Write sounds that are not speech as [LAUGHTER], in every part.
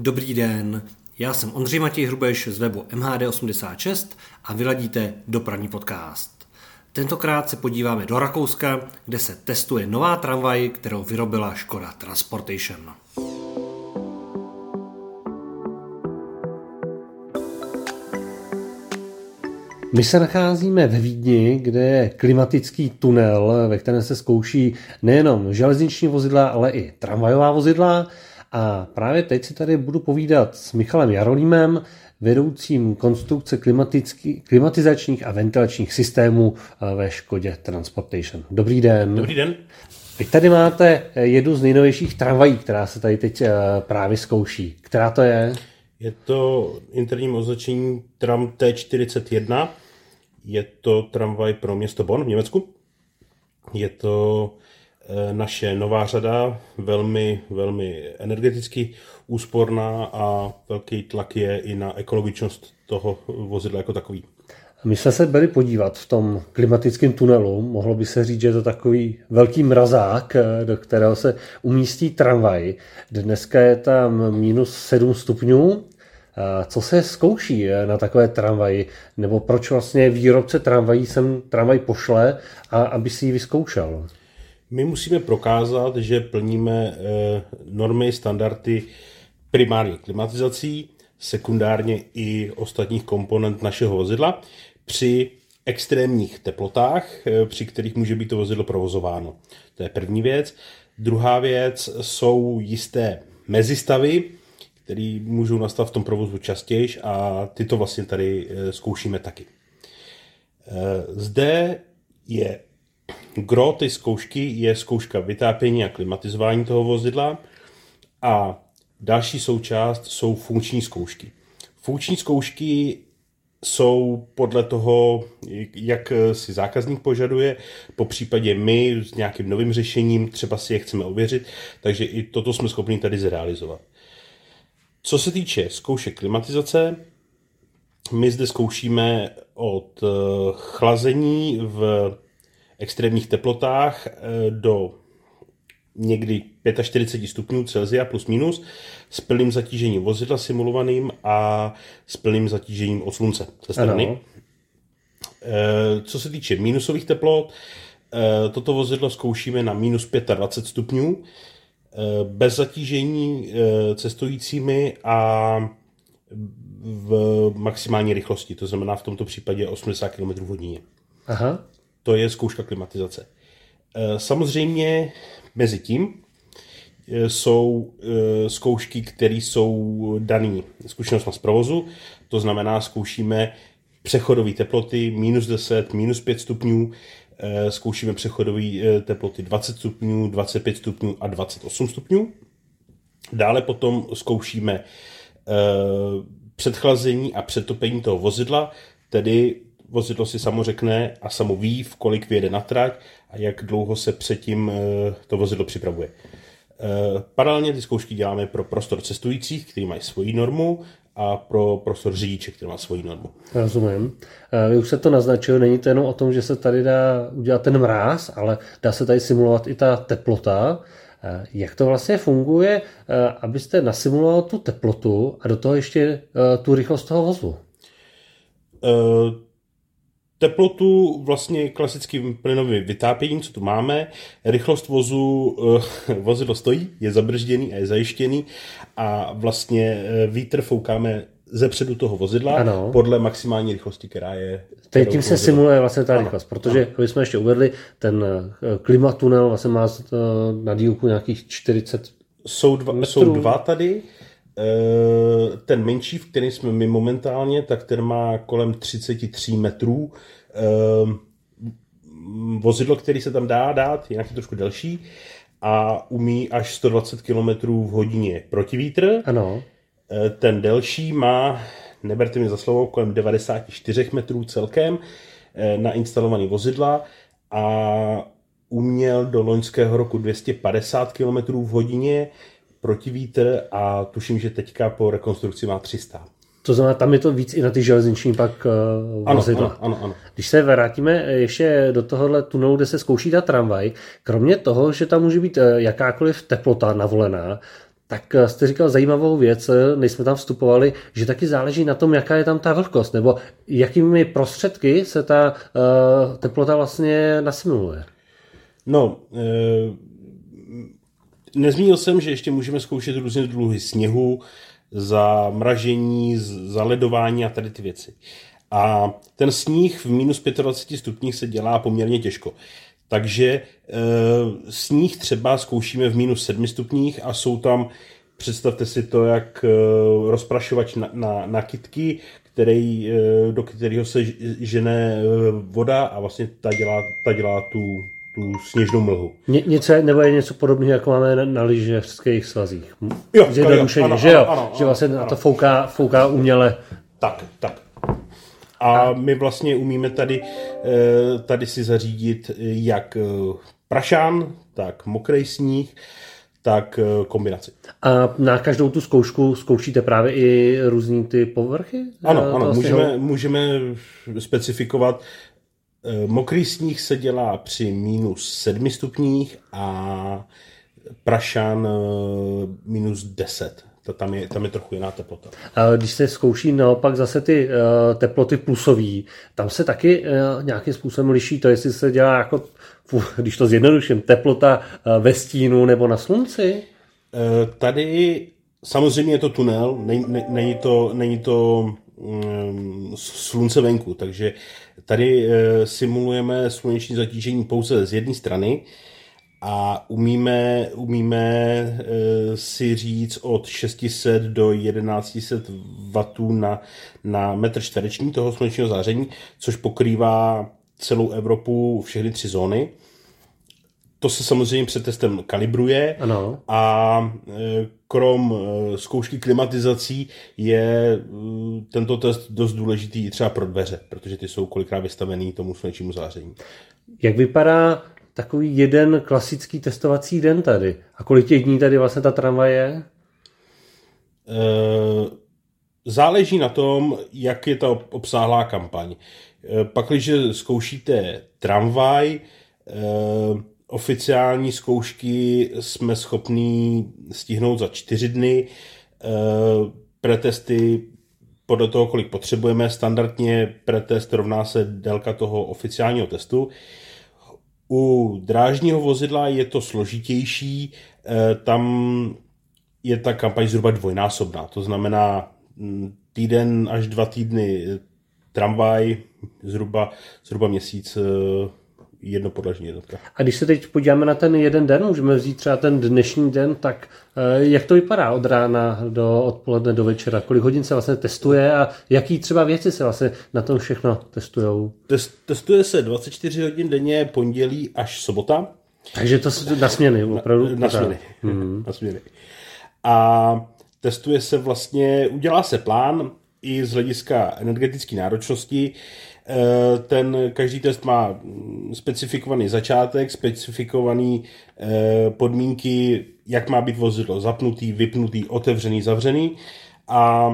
Dobrý den, já jsem Ondřej Matěj Hrubeš z webu MHD86 a vyladíte dopravní podcast. Tentokrát se podíváme do Rakouska, kde se testuje nová tramvaj, kterou vyrobila Škoda Transportation. My se nacházíme ve Vídni, kde je klimatický tunel, ve kterém se zkouší nejenom železniční vozidla, ale i tramvajová vozidla. A právě teď si tady budu povídat s Michalem Jarolímem, vedoucím konstrukce klimatizačních a ventilačních systémů eh, ve Škodě Transportation. Dobrý den. Dobrý den. Vy tady máte jednu z nejnovějších tramvají, která se tady teď eh, právě zkouší. Která to je? Je to interním označení tram T41. Je to tramvaj pro město Bonn v Německu. Je to eh, naše nová řada, velmi, velmi energeticky úsporná a velký tlak je i na ekologičnost toho vozidla jako takový. My jsme se byli podívat v tom klimatickém tunelu. Mohlo by se říct, že je to takový velký mrazák, eh, do kterého se umístí tramvaj. Dneska je tam minus 7 stupňů. Co se zkouší eh, na takové tramvaji? Nebo proč vlastně výrobce tramvají sem tramvaj pošle, a aby si ji vyzkoušel? My musíme prokázat, že plníme eh, normy, standardy primárně klimatizací, sekundárně i ostatních komponent našeho vozidla při extrémních teplotách, eh, při kterých může být to vozidlo provozováno. To je první věc. Druhá věc jsou jisté mezistavy, které můžou nastat v tom provozu častěji a ty to vlastně tady eh, zkoušíme taky. Zde je gro ty zkoušky je zkouška vytápění a klimatizování toho vozidla a další součást jsou funkční zkoušky. Funkční zkoušky jsou podle toho, jak si zákazník požaduje, po případě my s nějakým novým řešením, třeba si je chceme ověřit, takže i toto jsme schopni tady zrealizovat. Co se týče zkoušek klimatizace, my zde zkoušíme od eh, chlazení v extrémních teplotách eh, do někdy 45 stupňů Celsia plus minus s plným zatížením vozidla simulovaným a s plným zatížením od slunce ze strany. Ano. Eh, co se týče minusových teplot, eh, toto vozidlo zkoušíme na minus 25 stupňů bez zatížení cestujícími a v maximální rychlosti, to znamená v tomto případě 80 km hodině. Aha. To je zkouška klimatizace. Samozřejmě Mezi tím eh, jsou eh, zkoušky, které jsou dané zkušenostmi z provozu, to znamená, zkoušíme přechodové teploty minus 10, minus 5 stupňů, eh, zkoušíme přechodové teploty 20 stupňů, 25 stupňů a 28 stupňů. Dále potom zkoušíme předchlazení a přetopení toho vozidla, tedy vozidlo si samo řekne a samo ví, v kolik vyjede na trať a jak dlouho se předtím eh, to vozidlo připravuje. Eh, paralelně ty zkoušky děláme pro prostor cestujících, který mají svoji normu, a pro prostor řidiče, který má svoji normu. Rozumím. Eh, vy už se to naznačil, není to jenom o tom, že se tady dá udělat ten mráz, ale dá se tady simulovat i ta teplota. Jak to vlastně funguje, abyste nasimuloval tu teplotu a do toho ještě tu rychlost toho vozu? Teplotu vlastně klasickým plynovým vytápěním, co tu máme, rychlost vozu, eh, [LAUGHS] vozidlo stojí, je zabržděný a je zajištěný a vlastně eh, vítr foukáme ze předu toho vozidla ano. podle maximální rychlosti, která je. Teď tím se simuluje vlastně ta ano. rychlost, protože, ano. aby jsme ještě uvedli, ten eh, klimatunel vlastně má na dílku nějakých 40 jsou dva, metrů. jsou dva tady. Eh, ten menší, v kterém jsme my momentálně, tak ten má kolem 33 metrů. Eh, vozidlo, který se tam dá dát, je nějaký trošku delší a umí až 120 km v hodině protivítr. Ano. Eh, ten delší má, neberte mi za slovo, kolem 94 metrů celkem na instalovaný vozidla a uměl do loňského roku 250 km v hodině protivítr a tuším, že teďka po rekonstrukci má 300. To znamená, tam je to víc i na ty železniční pak uh, ano, ano, ano, ano. Když se vrátíme ještě do tohohle tunelu, kde se zkouší ta tramvaj, kromě toho, že tam může být uh, jakákoliv teplota navolená, Tak eh, jste říkal zajímavou věc, eh, než jsme tam vstupovali, že taky záleží na tom, jaká je tam ta vlhkost, nebo jakými prostředky se ta uh, teplota vlastně nasimuluje. No, e, nezmínil jsem, že ještě můžeme zkoušet různé druhy sněhu, zamražení, zaledování a tady ty věci. A ten sníh v minus 25 stupních se dělá poměrně těžko. Takže e, sníh třeba zkoušíme v minus 7 stupních a jsou tam, představte si to, jak e, rozprašovač na, na, na kytky, který, e, do kterého se žene e, voda a vlastně ta dělá, ta dělá tu, tu sněžnou mlhu. Ně, něco, nebo je něco podobného, jako máme na, na lyžařských svazích. Jo, Zjednodušeně, ano, že jo? ano, ano, že vlastně ano. na to fouká, fouká uměle. Tak, tak. A my vlastně umíme tady, eh, tady si zařídit jak eh, prašán, tak mokrý sníh, tak eh, kombinaci. A na každou tu zkoušku zkoušíte právě i různý ty povrchy? Ano, eh, ano, můžeme, můžeme specifikovat. Eh, Mokrý sníh se dělá při minus 7 stupních a prašan eh, minus 10. Ta- Tam je, tam je trochu jiná teplota. A když se zkouší naopak zase ty uh, teploty plusové, tam se taky uh, nějakým způsobem liší to, jestli se dělá jako, fu, [LAUGHS] když to zjednoduším, teplota uh, ve stínu nebo na slunci? Eh, Tady samozřejmě je to tunel, není, ne- není to, není to slunce venku, takže tady eh, simulujeme sluneční zatížení pouze z jedné strany a umíme, umíme eh, si říct od 600 do 1100 W na, na metr čtvereční toho slunečního záření, což pokrývá celou Evropu, všechny tři zóny. To se samozřejmě před testem kalibruje Ano. a e, krom e, zkoušky klimatizací je e, tento test dost důležitý i třeba pro dveře, protože ty jsou kolikrát vystavený tomu slunečnímu záření. Jak vypadá takový jeden klasický testovací den tady? A kolik těch dní tady vlastně ta tramvaj je? Záleží na tom, jak je ta obsáhlá kampaň. E, Pakliže zkoušíte tramvaj, oficiální zkoušky jsme schopní stihnout za čtyři dny, e, pretesty podle toho, kolik potřebujeme. Standardně pretest rovná se délka toho oficiálního testu. U drážního vozidla je to složitější, eh, tam je ta kampaň zhruba dvojnásobná, to znamená mm, týden až dva týdny eh, tramvaj, zhruba, zhruba měsíc eh, jedno podlažní jednotka. A když se teď podíváme na ten jeden den, můžeme vzít třeba ten dnešní den, tak eh, jak to vypadá od rána do odpoledne do večera? Kolik hodin se vlastně testuje a jaký třeba věci se vlastně na tom všechno testujou? Test, testuje se 24 hodin denně, pondělí až sobota. Takže to se na směny, opravdu. Na směny. [LAUGHS] na směny. A testuje se vlastně, udělá se plán i z hlediska energetické náročnosti. Eh, Ten každý test má mm, specifikovaný začátek, specifikovaný eh, podmínky, jak má být vozidlo zapnutý, vypnutý, otevřený, zavřený. A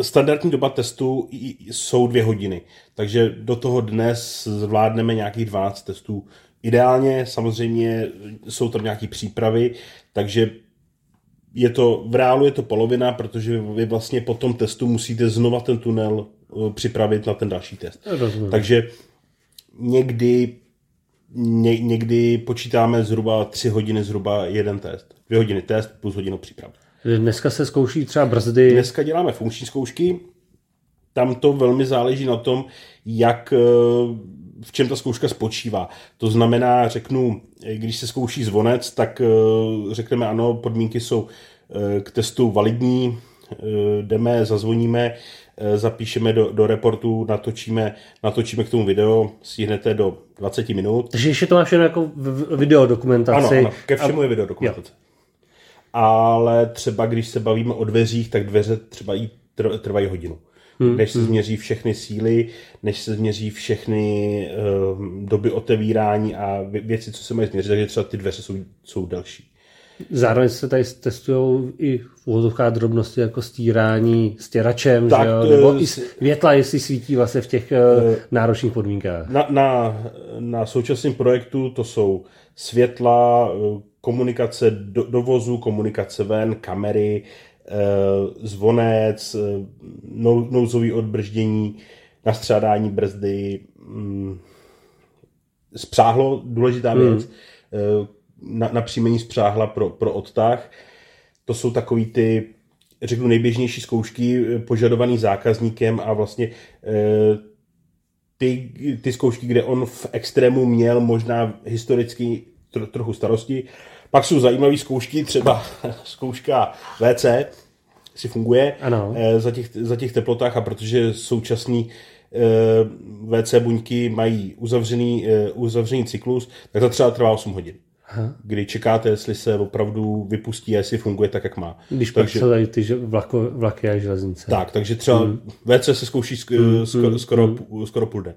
Standardní doba testu jsou dvě hodiny, takže do toho dnes zvládneme nějakých 12 testů. Ideálně samozřejmě jsou tam nějaké přípravy, takže je to, v reálu je to polovina, protože vy vlastně po tom testu musíte znova ten tunel připravit na ten další test. Rozumím. Takže někdy, ně, někdy počítáme zhruba 3 hodiny, zhruba jeden test. Dvě hodiny test plus hodinu příprav. Dneska se zkouší třeba brzdy. Dneska děláme funkční zkoušky, tam to velmi záleží na tom, jak, eh, v čem ta zkouška spočívá. To znamená, řeknu, eh, když se zkouší zvonec, tak eh, řekneme ano, podmínky jsou eh, k testu validní, eh, jdeme, zazvoníme, eh, zapíšeme do, do reportu, natočíme, natočíme k tomu video, stihnete do 20 minut. Takže ještě to máš jen jako videodokumentaci. Ano, ano, ke všemu je videodokumentace. Ale třeba když se bavíme o dveřích, tak dveře třeba i tr- trvají hodinu. Hmm. Než se změří všechny síly, než se změří všechny uh, doby otevírání a vě- věci, co se mají změřit, takže třeba ty dveře jsou, jsou delší. Zároveň se tady testují i v úvodovkách drobnosti jako stírání stěračem, Tak, že jo? to nebo i větla, jestli svítí vlastně v těch uh, náročných podmínkách. Na, na, na současném projektu to jsou světla, eh, komunikace do, do vozu, komunikace ven, kamery, eh, zvonec, eh, nou, nouzový odbrždění, nastřádání brzdy, mm, spřáhlo, důležitá hmm. věc, na, na příjmení spřáhla pro, pro odtah. To jsou takový ty, řeknu, nejběžnější zkoušky požadovaný zákazníkem a vlastně ty, ty zkoušky, kde on v extrému měl možná historicky tro, trochu starosti. Pak jsou zajímavé zkoušky, třeba [LAUGHS] zkouška WC, si funguje ano. Eh, za, těch, za těch teplotách a protože současný eh, WC buňky mají uzavřený, eh, uzavřený cyklus, tak to třeba trvá 8 hodin. Aha. kdy čekáte, jestli se opravdu vypustí a jestli funguje tak, jak má. Když takže, pak se ty vlako, vlaky a železnice. Tak, takže třeba mm. WC se zkouší sk- mm, skoro, skoro, mm. skoro půl den.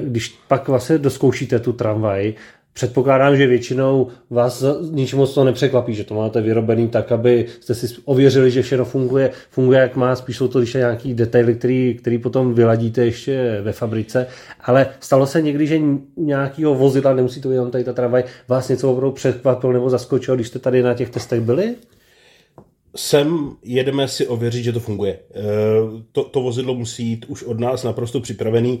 Když pak vlastně doskoušíte tu tramvaj, Předpokládám, že většinou vás ničím moc to nepřekvapí, že to máte vyrobený tak, aby jste si ověřili, že všechno funguje, funguje jak má, spíš jsou to když nějaký detaily, který, který potom vyladíte ještě ve fabrice. Ale stalo se někdy, že u nějakého vozidla, nemusí to být jenom tady ta tramvaj, vás něco opravdu překvapilo nebo zaskočilo, když jste tady na těch testech byli? Sem jedeme si ověřit, že to funguje. E, to, to vozidlo musí jít už od nás naprosto připravený Eh,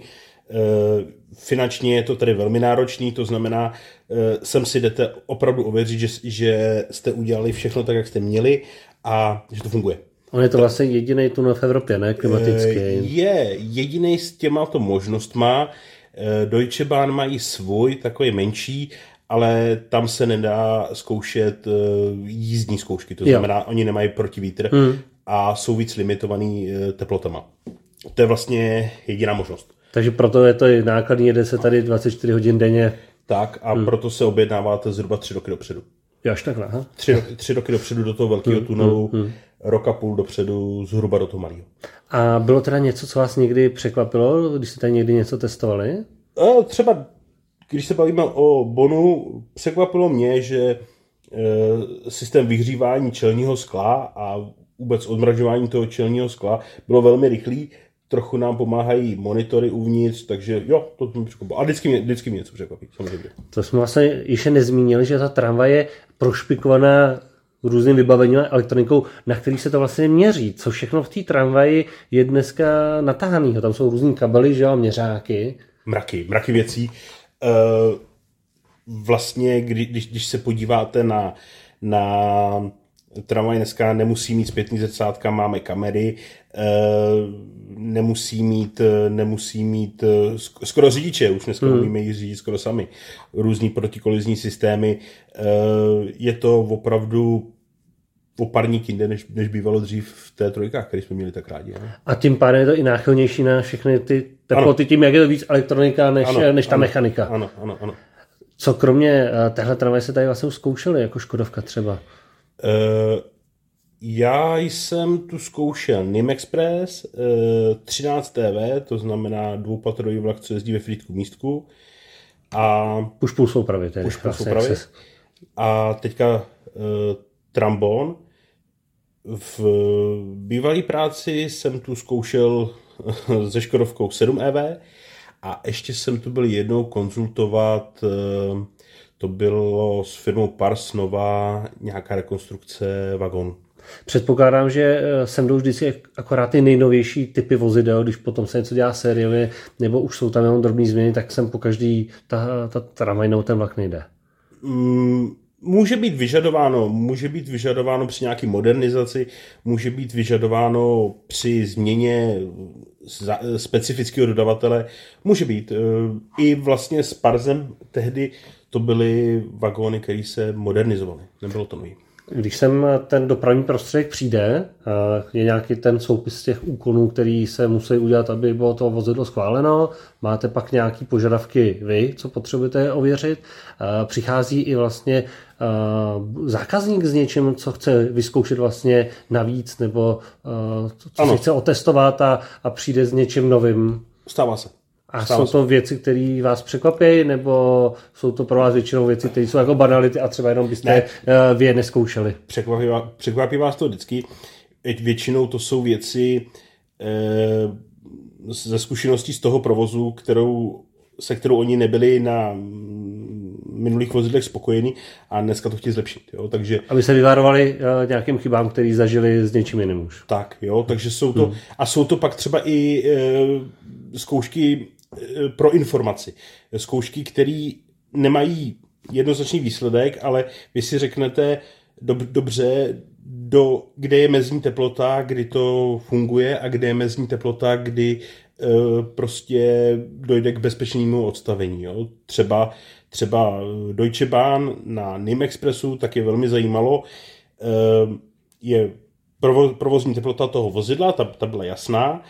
finančně je to tedy velmi náročný, to znamená, eh, sem si jdete opravdu ověřit, že, že jste udělali všechno tak, jak jste měli a že to funguje. On je to vlastně jediný tunel v Evropě, ne? Klimatický. Eh, je jediný s těma to možnostma. Deutsche Bahn mají svůj, takový menší, ale tam se nedá zkoušet jízdní zkoušky. To znamená, jo. oni nemají protivítr hmm. a jsou víc limitovaný teplotama. To je vlastně jediná možnost. Takže proto je to i nákladný, jede se tady 24 hodin denně. Tak a hmm. proto se objednáváte zhruba tři roky dopředu. Jo, až takhle, aha. Tři, roky, tři roky dopředu do toho velkého hmm, tunelu, hmm, hmm. roka půl dopředu zhruba do toho malého. A bylo teda něco, co vás někdy překvapilo, když jste tady někdy něco testovali? E, třeba, když se bavíme o Bonu, překvapilo mě, že e, systém vyhřívání čelního skla a vůbec odmražování toho čelního skla bylo velmi rychlý trochu nám pomáhají monitory uvnitř, takže jo, to mi překvapilo. A vždycky mě, vždycky mě něco překvapí, samozřejmě. To jsme vlastně ještě nezmínili, že ta tramvaj je prošpikovaná různým vybavením a elektronikou, na který se to vlastně měří. Co všechno v té tramvaji je dneska natáhaného. Tam jsou různý kabely, že jo, měřáky. Mraky, mraky věcí. Uh, vlastně, kdy, když, když se podíváte na, na tramvaj dneska nemusí mít zpětný zrcátka, máme kamery, uh, nemusí mít, eh, nemusí mít eh, skoro řidiče, už dneska hmm. umíme jí řídit skoro sami. Různý protikolizní systémy. Eh, je to opravdu o parník jinde, než, než bývalo dřív v té trojkách, který jsme měli tak rádi. Ne? A tím pádem je to i náchylnější na všechny ty teploty, tím, jak je to víc elektronika než, ano, než ta ano, mechanika. Ano, ano, ano. Co kromě téhle tramvaje se tady vlastně zkoušeli, jako Škodovka třeba? Uh, já jsem tu zkoušel NIM Express 13 TV, to znamená dvoupatrový vlak, co jezdí ve Frýdku místku. A push pull soupravy. Tedy, push pull soupravy. A teďka uh, Trambon. V bývalé práci jsem tu zkoušel se Škodovkou 7 EV a ještě jsem tu byl jednou konzultovat, uh, to bylo s firmou Pars Nova, nějaká rekonstrukce vagónu. Předpokládám, že eh, sem jdou vždycky akorát ty nejnovější typy vozidel, když potom se něco dělá sériově, nebo už jsou tam jenom drobné změny, tak sem po každý ta, ta tramvaj nebo ten vlak nejde. Mm, může být vyžadováno, může být vyžadováno při nějaké modernizaci, může být vyžadováno při změně specifického dodavatele, může být. Eh, I vlastně s Parzem tehdy to byly vagóny, které se modernizovaly. Nebylo to nový. Když sem ten dopravní prostředek přijde, je nějaký ten soupis těch úkonů, který se musí udělat, aby bylo to vozidlo schváleno, máte pak nějaký požadavky vy, co potřebujete ověřit, přichází i vlastně zákazník s něčím, co chce vyzkoušet vlastně navíc, nebo co si chce otestovat a, a přijde s něčím novým. Stává se. A jsou to věci, které vás překvapí, nebo jsou to pro vás většinou věci, které jsou jako banality a třeba jenom byste ne. Eh, vy je neskoušeli? Překvapí, překvapí vás to vždycky. Většinou to jsou věci e, ze zkušeností z toho provozu, kterou, se kterou oni nebyli na minulých vozidlech spokojení a dneska to chtějí zlepšit. Jo? Takže, Aby se vyvarovali uh, nějakým chybám, který zažili s něčím jiným už. tak, jo, takže jsou to, hmm. a jsou to pak třeba i e, zkoušky pro informaci. Zkoušky, které nemají jednoznačný výsledek, ale vy si řeknete, dob, dobře, do, kde je mezní teplota, kdy to funguje a kde je mezní teplota, kdy e, prostě dojde k bezpečnému odstavení. Jo? Třeba, třeba Deutsche Bahn na NIM Expressu tak je velmi zajímalo, e, je provo, provozní teplota toho vozidla, ta, ta byla jasná,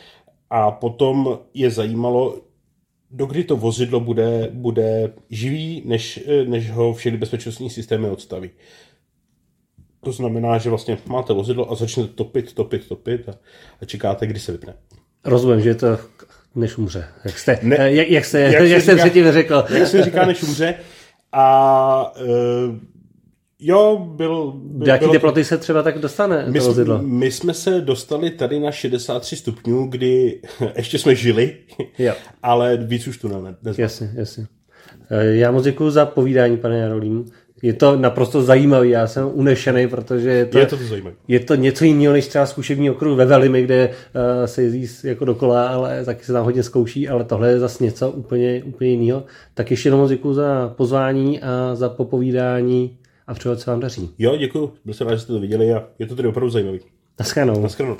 a potom je zajímalo, dokdy to vozidlo bude, bude živý, než, než ho všechny bezpečnostní systémy odstaví. To znamená, že vlastně máte vozidlo a začnete topit, topit, topit a, a čekáte, kdy se vypne. Rozumím, že je to než umře. Jak jste, Ne- ne, jak, jak, [LAUGHS] se, jak jak, jste říká- předtím řekl. Jak se říká, než umře. A uh, jo, byl... byl Do jaký bylo to- teploty se třeba tak dostane My, to jsme, vozidlo? my jsme se dostali tady na 63 stupňů, kdy [LAUGHS] ještě jsme žili, Jo. ale víc už tu ne, Jasně, jasně. Eh, Já moc děkuji za povídání, pane Jarolím. Je to naprosto zajímavý, já jsem unešený, protože je to, Je to to zajímavé. je to něco jiného než třeba zkušební okruh ve Velimi, kde uh, se jezdí jako dokola, ale taky se tam hodně zkouší, ale tohle je zase něco úplně, úplně jiného. Tak ještě jednou moc děkuji za pozvání a za popovídání a přeju, se vám daří. Jo, děkuji, byl jsem rád, že jste to viděli a je to tedy opravdu zajímavý. Naschledanou. Naschledanou.